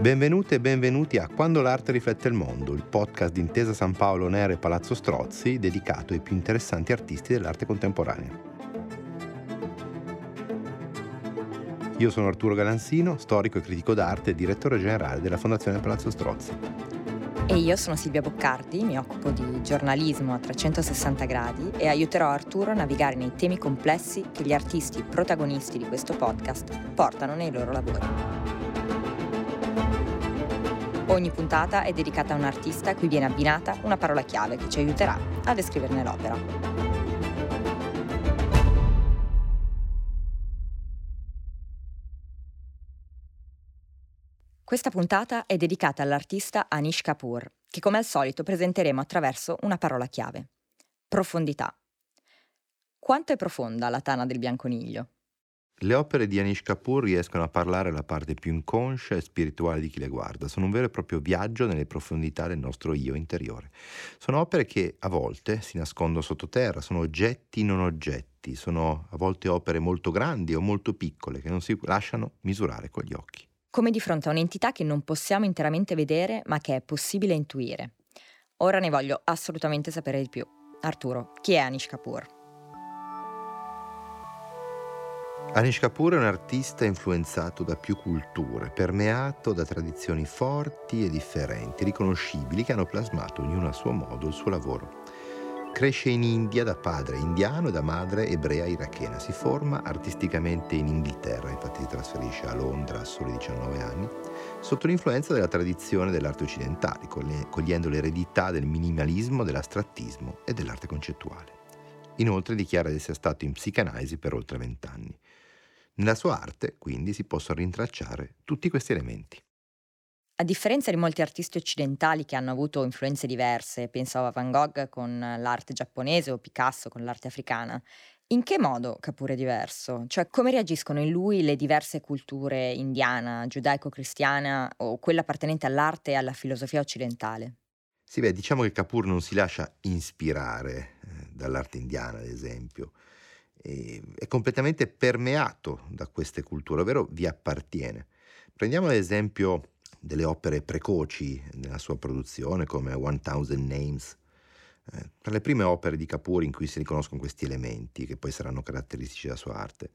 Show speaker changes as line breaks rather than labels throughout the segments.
Benvenute e benvenuti a Quando l'arte riflette il mondo, il podcast di Intesa San Paolo Nere e Palazzo Strozzi dedicato ai più interessanti artisti dell'arte contemporanea. Io sono Arturo Galansino, storico e critico d'arte e direttore generale della Fondazione Palazzo Strozzi.
E io sono Silvia Boccardi, mi occupo di giornalismo a 360 gradi e aiuterò Arturo a navigare nei temi complessi che gli artisti protagonisti di questo podcast portano nei loro lavori. Ogni puntata è dedicata a un artista a cui viene abbinata una parola chiave che ci aiuterà a descriverne l'opera. Questa puntata è dedicata all'artista Anish Kapoor, che come al solito presenteremo attraverso una parola chiave. Profondità. Quanto è profonda la tana del bianconiglio?
Le opere di Anish Kapoor riescono a parlare la parte più inconscia e spirituale di chi le guarda. Sono un vero e proprio viaggio nelle profondità del nostro io interiore. Sono opere che a volte si nascondono sottoterra, sono oggetti non oggetti, sono a volte opere molto grandi o molto piccole che non si lasciano misurare con gli occhi
come di fronte a un'entità che non possiamo interamente vedere ma che è possibile intuire. Ora ne voglio assolutamente sapere di più. Arturo, chi è Anish Kapoor?
Anish Kapoor è un artista influenzato da più culture, permeato da tradizioni forti e differenti, riconoscibili, che hanno plasmato ognuno a suo modo il suo lavoro. Cresce in India da padre indiano e da madre ebrea irachena. Si forma artisticamente in Inghilterra, infatti trasferisce a Londra a soli 19 anni, sotto l'influenza della tradizione dell'arte occidentale, cogliendo l'eredità del minimalismo, dell'astrattismo e dell'arte concettuale. Inoltre dichiara di essere stato in psicanalisi per oltre vent'anni. Nella sua arte, quindi, si possono rintracciare tutti questi elementi.
A differenza di molti artisti occidentali che hanno avuto influenze diverse, penso a Van Gogh con l'arte giapponese o Picasso con l'arte africana, in che modo Capure è diverso? Cioè come reagiscono in lui le diverse culture indiana, giudaico-cristiana o quella appartenente all'arte e alla filosofia occidentale?
Sì, beh, diciamo che Capur non si lascia ispirare eh, dall'arte indiana, ad esempio. E, è completamente permeato da queste culture, ovvero vi appartiene. Prendiamo l'esempio delle opere precoci nella sua produzione come One Thousand Names, eh, tra le prime opere di Kapoor in cui si riconoscono questi elementi che poi saranno caratteristici della sua arte.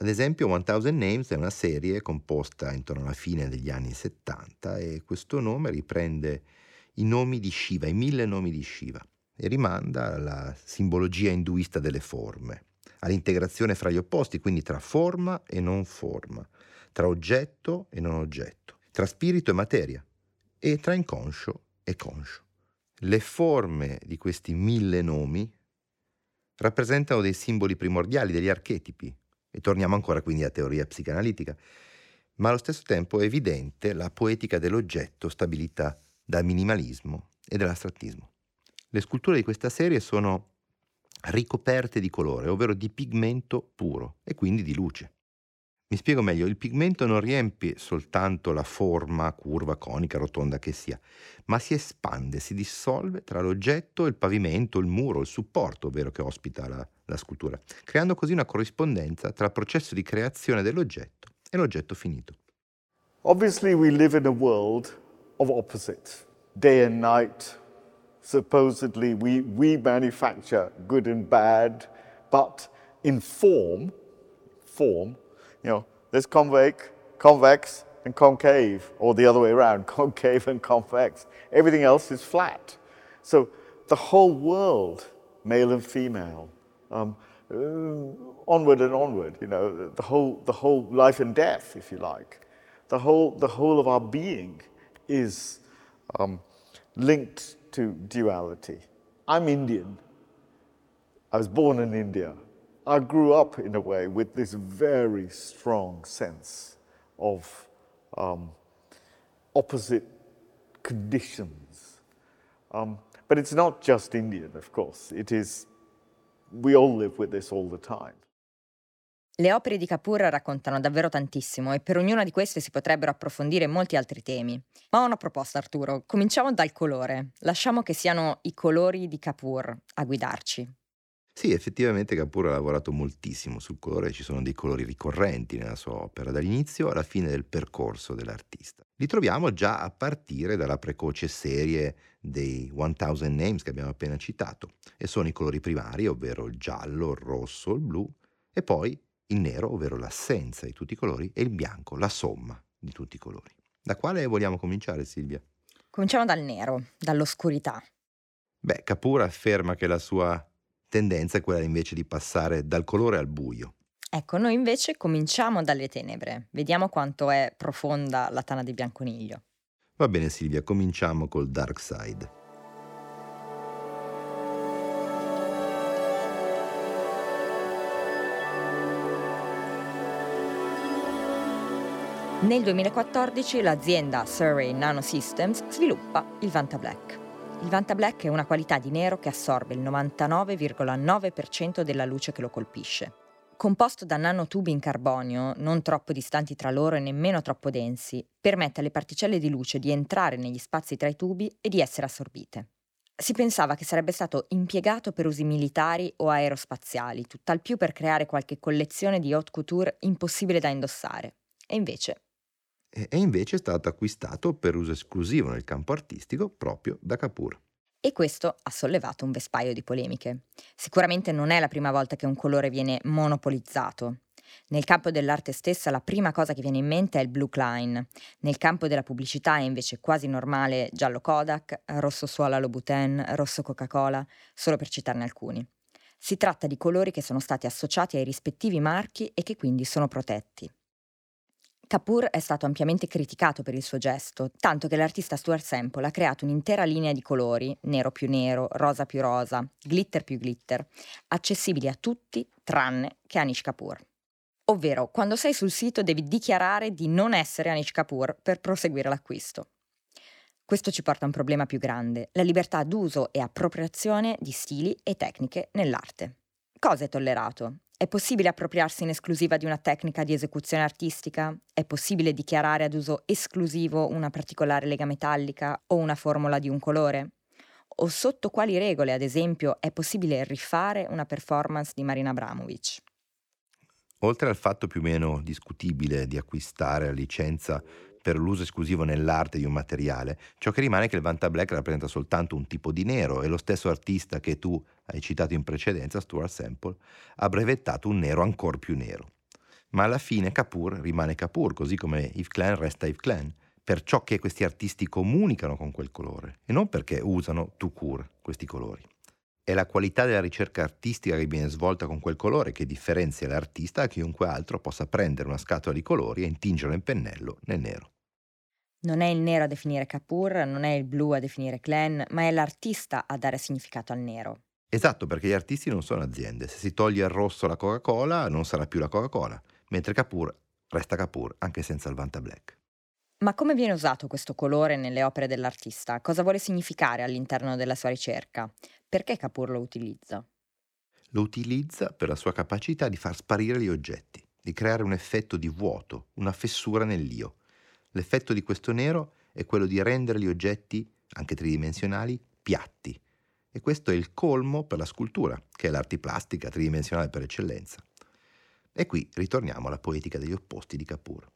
Ad esempio One Thousand Names è una serie composta intorno alla fine degli anni 70 e questo nome riprende i nomi di Shiva, i mille nomi di Shiva e rimanda alla simbologia induista delle forme, all'integrazione fra gli opposti, quindi tra forma e non forma, tra oggetto e non oggetto tra spirito e materia e tra inconscio e conscio. Le forme di questi mille nomi rappresentano dei simboli primordiali, degli archetipi, e torniamo ancora quindi alla teoria psicanalitica, ma allo stesso tempo è evidente la poetica dell'oggetto stabilita dal minimalismo e dall'astrattismo. Le sculture di questa serie sono ricoperte di colore, ovvero di pigmento puro e quindi di luce. Mi spiego meglio, il pigmento non riempie soltanto la forma curva, conica, rotonda che sia, ma si espande, si dissolve tra l'oggetto il pavimento, il muro, il supporto, ovvero che ospita la, la scultura, creando così una corrispondenza tra il processo di creazione dell'oggetto e l'oggetto finito.
Obviously we live in a world of opposites, day and night. Supposedly we, we manufacture good and bad, but in form, form, you know, there's convex, convex and concave, or the other way around, concave and convex. Everything else is flat. So the whole world, male and female, um, uh, onward and onward, you know, the whole, the whole life and death, if you like. The whole, the whole of our being is um, linked to duality. I'm Indian. I was born in India. I grew up in a way with this very strong sense of um, opposite conditions. Um, but it's not just Indian, of course. It is, we all live with this all the time.
Le opere di Kapoor raccontano davvero tantissimo e per ognuna di queste si potrebbero approfondire molti altri temi. Ma ho una proposta, Arturo. Cominciamo dal colore. Lasciamo che siano i colori di Kapoor a guidarci.
Sì, effettivamente Kapur ha lavorato moltissimo sul colore, ci sono dei colori ricorrenti nella sua opera, dall'inizio alla fine del percorso dell'artista. Li troviamo già a partire dalla precoce serie dei 1000 Names che abbiamo appena citato, e sono i colori primari, ovvero il giallo, il rosso, il blu, e poi il nero, ovvero l'assenza di tutti i colori, e il bianco, la somma di tutti i colori. Da quale vogliamo cominciare, Silvia?
Cominciamo dal nero, dall'oscurità.
Beh, Kapur afferma che la sua tendenza è quella invece di passare dal colore al buio.
Ecco, noi invece cominciamo dalle tenebre. Vediamo quanto è profonda la tana di bianconiglio.
Va bene Silvia, cominciamo col dark side.
Nel 2014 l'azienda Surrey Nanosystems sviluppa il Vanta Black. Il Vanta Black è una qualità di nero che assorbe il 99,9% della luce che lo colpisce. Composto da nanotubi in carbonio, non troppo distanti tra loro e nemmeno troppo densi, permette alle particelle di luce di entrare negli spazi tra i tubi e di essere assorbite. Si pensava che sarebbe stato impiegato per usi militari o aerospaziali, tutt'al più per creare qualche collezione di haute couture impossibile da indossare. E invece
e invece è stato acquistato per uso esclusivo nel campo artistico proprio da Kapur.
E questo ha sollevato un vespaio di polemiche. Sicuramente non è la prima volta che un colore viene monopolizzato. Nel campo dell'arte stessa la prima cosa che viene in mente è il blue Klein. Nel campo della pubblicità è invece quasi normale giallo Kodak, rosso Suola Louboutin, rosso Coca-Cola, solo per citarne alcuni. Si tratta di colori che sono stati associati ai rispettivi marchi e che quindi sono protetti. Kapoor è stato ampiamente criticato per il suo gesto, tanto che l'artista Stuart Semple ha creato un'intera linea di colori, nero più nero, rosa più rosa, glitter più glitter, accessibili a tutti tranne che Anish Kapoor. Ovvero, quando sei sul sito devi dichiarare di non essere Anish Kapoor per proseguire l'acquisto. Questo ci porta a un problema più grande, la libertà d'uso e appropriazione di stili e tecniche nell'arte. Cosa è tollerato? È possibile appropriarsi in esclusiva di una tecnica di esecuzione artistica? È possibile dichiarare ad uso esclusivo una particolare lega metallica o una formula di un colore? O sotto quali regole, ad esempio, è possibile rifare una performance di Marina Abramovic?
Oltre al fatto più o meno discutibile di acquistare la licenza per l'uso esclusivo nell'arte di un materiale, ciò che rimane è che il Vanta Black rappresenta soltanto un tipo di nero e lo stesso artista che tu hai citato in precedenza, Stuart Semple, ha brevettato un nero ancora più nero. Ma alla fine Kapoor rimane Kapoor, così come Yves Klein resta Yves Klein, per ciò che questi artisti comunicano con quel colore e non perché usano tout court questi colori. È la qualità della ricerca artistica che viene svolta con quel colore che differenzia l'artista da chiunque altro possa prendere una scatola di colori e intingerlo in pennello nel nero.
Non è il nero a definire Kapoor, non è il blu a definire Klein, ma è l'artista a dare significato al nero.
Esatto, perché gli artisti non sono aziende. Se si toglie il rosso la Coca-Cola, non sarà più la Coca-Cola, mentre Kapoor resta Kapoor anche senza il Vanta Black.
Ma come viene usato questo colore nelle opere dell'artista? Cosa vuole significare all'interno della sua ricerca? Perché Kapoor lo utilizza?
Lo utilizza per la sua capacità di far sparire gli oggetti, di creare un effetto di vuoto, una fessura nell'io. L'effetto di questo nero è quello di rendere gli oggetti, anche tridimensionali, piatti, e questo è il colmo per la scultura, che è l'arte plastica tridimensionale per eccellenza. E qui ritorniamo alla poetica degli opposti di Kapur.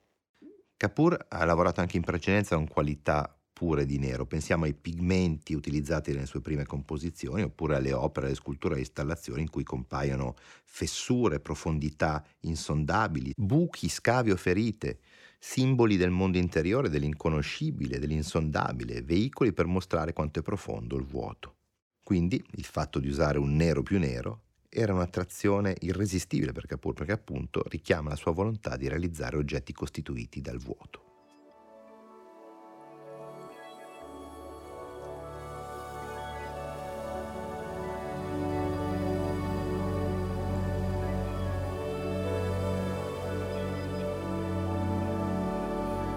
Kapur ha lavorato anche in precedenza con qualità pure di nero, pensiamo ai pigmenti utilizzati nelle sue prime composizioni oppure alle opere, alle sculture e alle installazioni in cui compaiono fessure, profondità insondabili, buchi, scavi o ferite, simboli del mondo interiore, dell'inconoscibile, dell'insondabile, veicoli per mostrare quanto è profondo il vuoto. Quindi il fatto di usare un nero più nero era un'attrazione irresistibile per Kapur perché appunto richiama la sua volontà di realizzare oggetti costituiti dal vuoto.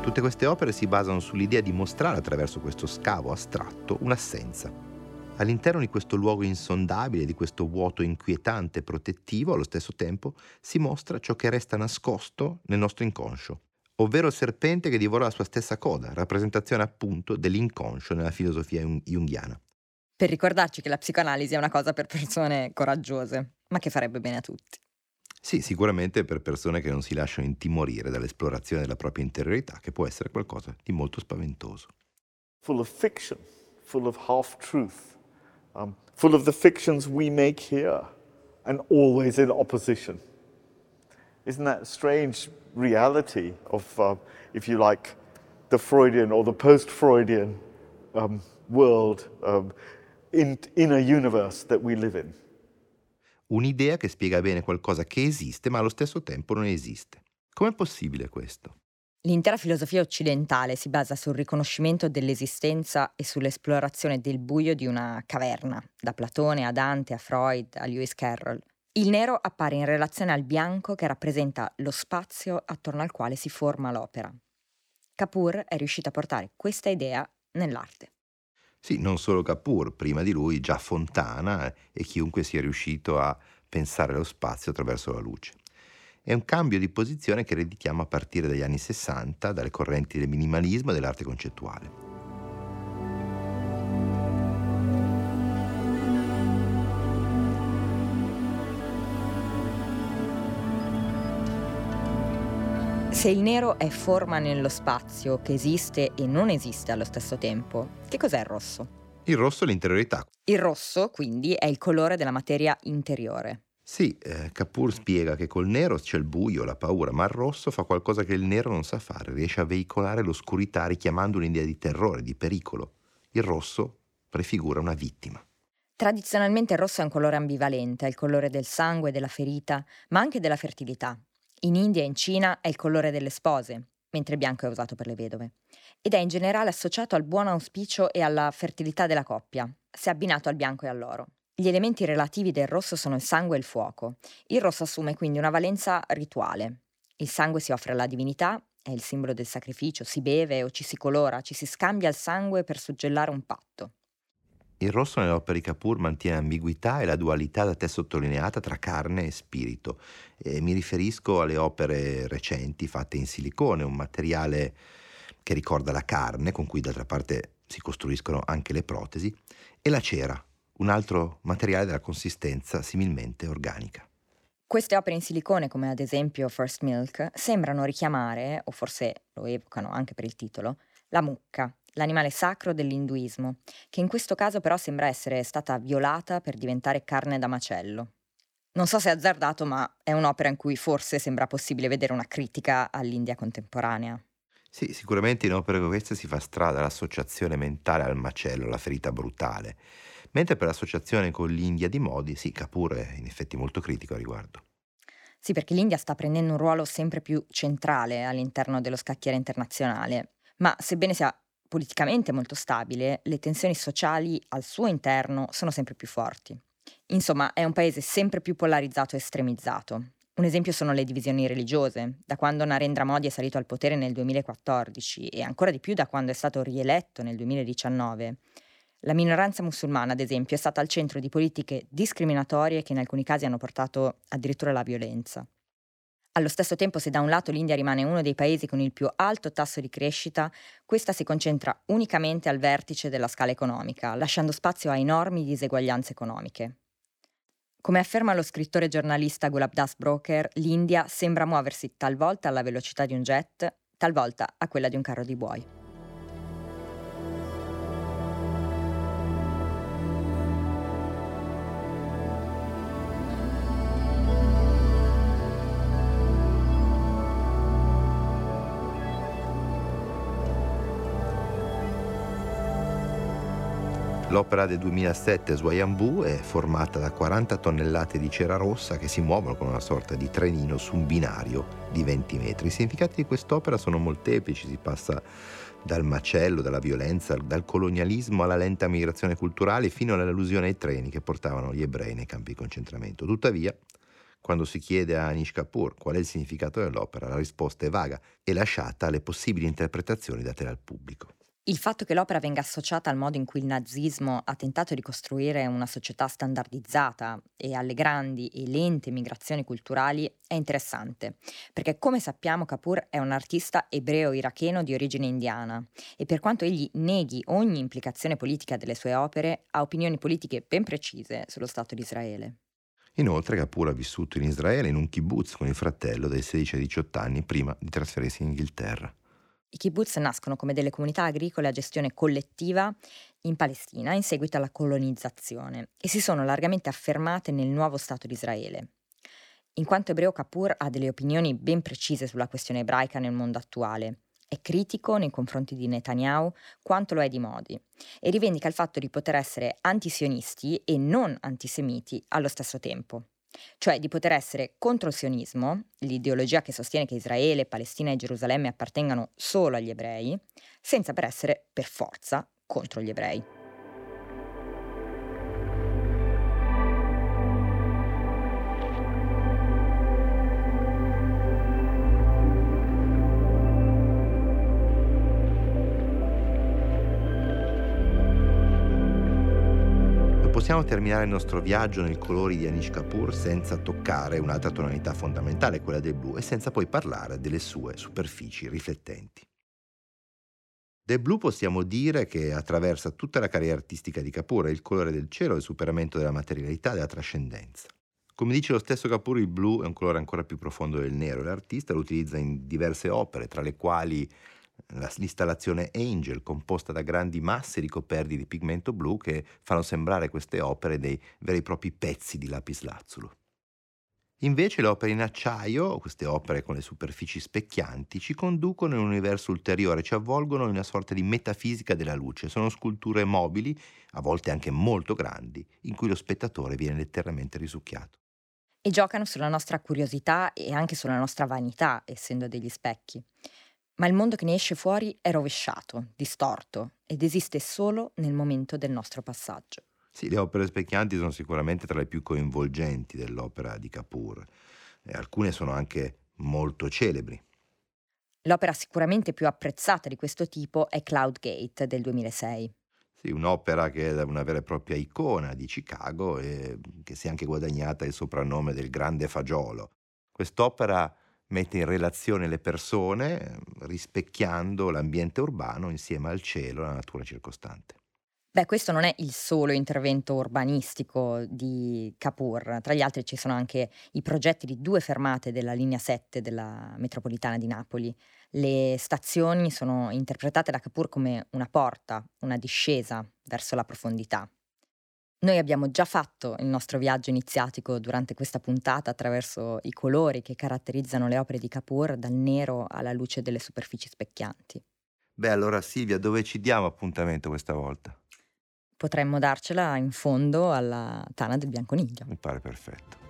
Tutte queste opere si basano sull'idea di mostrare attraverso questo scavo astratto un'assenza, All'interno di questo luogo insondabile, di questo vuoto inquietante e protettivo, allo stesso tempo si mostra ciò che resta nascosto nel nostro inconscio, ovvero il serpente che divora la sua stessa coda, rappresentazione appunto dell'inconscio nella filosofia junghiana.
Per ricordarci che la psicoanalisi è una cosa per persone coraggiose. ma che farebbe bene a tutti.
Sì, sicuramente per persone che non si lasciano intimorire dall'esplorazione della propria interiorità, che può essere qualcosa di molto spaventoso.
Full of fiction, full of half truth, um, full of the fictions we make here, and always in opposition. Isn't that strange reality of, uh, if you like, the Freudian or the post Freudian um, world um, in, in a universe that we live in?
Un'idea che spiega bene qualcosa che esiste ma allo stesso tempo non esiste. Com'è possibile questo?
L'intera filosofia occidentale si basa sul riconoscimento dell'esistenza e sull'esplorazione del buio di una caverna, da Platone a Dante a Freud a Lewis Carroll. Il nero appare in relazione al bianco che rappresenta lo spazio attorno al quale si forma l'opera. Kapoor è riuscito a portare questa idea nell'arte.
Sì, non solo Kapoor, prima di lui già Fontana e chiunque sia riuscito a pensare lo spazio attraverso la luce. È un cambio di posizione che ereditiamo a partire dagli anni 60, dalle correnti del minimalismo e dell'arte concettuale.
Se il nero è forma nello spazio che esiste e non esiste allo stesso tempo, che cos'è il rosso?
Il rosso è l'interiorità.
Il rosso, quindi, è il colore della materia interiore.
Sì, eh, Kapoor spiega che col nero c'è il buio, la paura, ma il rosso fa qualcosa che il nero non sa fare, riesce a veicolare l'oscurità richiamando un'idea di terrore, di pericolo. Il rosso prefigura una vittima.
Tradizionalmente il rosso è un colore ambivalente, è il colore del sangue, della ferita, ma anche della fertilità. In India e in Cina è il colore delle spose, mentre bianco è usato per le vedove. Ed è in generale associato al buon auspicio e alla fertilità della coppia, se abbinato al bianco e all'oro. Gli elementi relativi del rosso sono il sangue e il fuoco. Il rosso assume quindi una valenza rituale. Il sangue si offre alla divinità, è il simbolo del sacrificio, si beve o ci si colora, ci si scambia il sangue per suggellare un patto.
Il rosso nelle opere di Kapoor mantiene l'ambiguità e la dualità da te sottolineata tra carne e spirito. E mi riferisco alle opere recenti fatte in silicone, un materiale che ricorda la carne, con cui d'altra parte si costruiscono anche le protesi, e la cera, un altro materiale della consistenza similmente organica.
Queste opere in silicone, come ad esempio First Milk, sembrano richiamare, o forse lo evocano anche per il titolo, la mucca, l'animale sacro dell'induismo, che in questo caso però sembra essere stata violata per diventare carne da macello. Non so se è azzardato, ma è un'opera in cui forse sembra possibile vedere una critica all'India contemporanea.
Sì, sicuramente in opere come queste si fa strada l'associazione mentale al macello, alla ferita brutale, mentre per l'associazione con l'India di Modi, sì, Kapoor è in effetti molto critico a riguardo.
Sì, perché l'India sta prendendo un ruolo sempre più centrale all'interno dello scacchiere internazionale, ma sebbene sia politicamente molto stabile, le tensioni sociali al suo interno sono sempre più forti. Insomma, è un paese sempre più polarizzato e estremizzato. Un esempio sono le divisioni religiose. Da quando Narendra Modi è salito al potere nel 2014 e ancora di più da quando è stato rieletto nel 2019, la minoranza musulmana, ad esempio, è stata al centro di politiche discriminatorie che in alcuni casi hanno portato addirittura alla violenza. Allo stesso tempo, se da un lato l'India rimane uno dei paesi con il più alto tasso di crescita, questa si concentra unicamente al vertice della scala economica, lasciando spazio a enormi diseguaglianze economiche. Come afferma lo scrittore giornalista Gulabdas Broker, l'India sembra muoversi talvolta alla velocità di un jet, talvolta a quella di un carro di buoi.
L'opera del 2007 Swayambhu è formata da 40 tonnellate di cera rossa che si muovono con una sorta di trenino su un binario di 20 metri. I significati di quest'opera sono molteplici, si passa dal macello, dalla violenza, dal colonialismo alla lenta migrazione culturale fino all'allusione ai treni che portavano gli ebrei nei campi di concentramento. Tuttavia, quando si chiede a Anish Kapoor qual è il significato dell'opera, la risposta è vaga e lasciata alle possibili interpretazioni date dal pubblico.
Il fatto che l'opera venga associata al modo in cui il nazismo ha tentato di costruire una società standardizzata e alle grandi e lente migrazioni culturali è interessante, perché come sappiamo Kapoor è un artista ebreo-iracheno di origine indiana e per quanto egli neghi ogni implicazione politica delle sue opere, ha opinioni politiche ben precise sullo Stato di Israele.
Inoltre Kapur ha vissuto in Israele in un kibbutz con il fratello dai 16 ai 18 anni prima di trasferirsi in Inghilterra.
I kibbutz nascono come delle comunità agricole a gestione collettiva in Palestina in seguito alla colonizzazione e si sono largamente affermate nel nuovo Stato di Israele. In quanto ebreo Kapur ha delle opinioni ben precise sulla questione ebraica nel mondo attuale. È critico nei confronti di Netanyahu quanto lo è di Modi e rivendica il fatto di poter essere antisionisti e non antisemiti allo stesso tempo cioè di poter essere contro il sionismo, l'ideologia che sostiene che Israele, Palestina e Gerusalemme appartengano solo agli ebrei, senza per essere per forza contro gli ebrei.
Possiamo terminare il nostro viaggio nei colori di Anish Kapoor senza toccare un'altra tonalità fondamentale, quella del blu, e senza poi parlare delle sue superfici riflettenti. Del blu possiamo dire che attraversa tutta la carriera artistica di Kapoor, il colore del cielo il superamento della materialità della trascendenza. Come dice lo stesso Kapoor, il blu è un colore ancora più profondo del nero e l'artista lo utilizza in diverse opere, tra le quali l'installazione Angel, composta da grandi masse ricoperti di pigmento blu che fanno sembrare queste opere dei veri e propri pezzi di lapislazzolo. Invece le opere in acciaio, queste opere con le superfici specchianti, ci conducono in un universo ulteriore, ci avvolgono in una sorta di metafisica della luce. Sono sculture mobili, a volte anche molto grandi, in cui lo spettatore viene letteralmente risucchiato.
E giocano sulla nostra curiosità e anche sulla nostra vanità, essendo degli specchi. Ma il mondo che ne esce fuori è rovesciato, distorto ed esiste solo nel momento del nostro passaggio.
Sì, le opere specchianti sono sicuramente tra le più coinvolgenti dell'opera di Kapoor e alcune sono anche molto celebri.
L'opera sicuramente più apprezzata di questo tipo è Cloud Gate del 2006.
Sì, un'opera che è una vera e propria icona di Chicago e che si è anche guadagnata il soprannome del grande fagiolo. Quest'opera mette in relazione le persone rispecchiando l'ambiente urbano insieme al cielo e alla natura circostante.
Beh, questo non è il solo intervento urbanistico di Kapoor, tra gli altri ci sono anche i progetti di due fermate della linea 7 della metropolitana di Napoli. Le stazioni sono interpretate da Kapoor come una porta, una discesa verso la profondità. Noi abbiamo già fatto il nostro viaggio iniziatico durante questa puntata attraverso i colori che caratterizzano le opere di Kapoor, dal nero alla luce delle superfici specchianti.
Beh, allora Silvia, dove ci diamo appuntamento questa volta?
Potremmo darcela in fondo alla Tana del Bianconiglio.
Mi pare perfetto.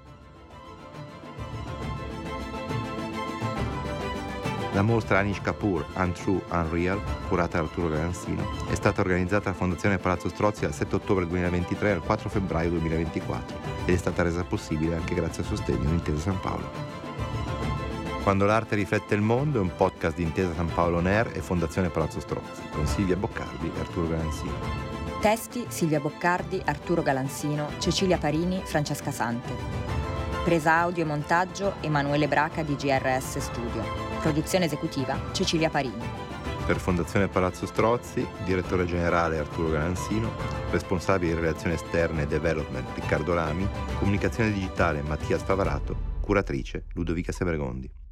La mostra Anish Kapoor Untrue Unreal, curata da Arturo Garanzino, è stata organizzata dalla Fondazione Palazzo Strozzi dal 7 ottobre 2023 al 4 febbraio 2024 ed è stata resa possibile anche grazie al sostegno di Intesa San Paolo. Quando l'arte riflette il mondo è un podcast di Intesa San Paolo Ner e Fondazione Palazzo Strozzi con Silvia Boccardi e Arturo Garanzino.
Testi Silvia Boccardi, Arturo Galanzino, Cecilia Parini, Francesca Sante. Presa audio e montaggio Emanuele Braca di GRS Studio. Produzione esecutiva Cecilia Parini.
Per Fondazione Palazzo Strozzi, direttore generale Arturo Garanzino, responsabile di relazioni esterne e development Riccardo Lami, comunicazione digitale Mattia Stavarato, curatrice Ludovica Sebregondi.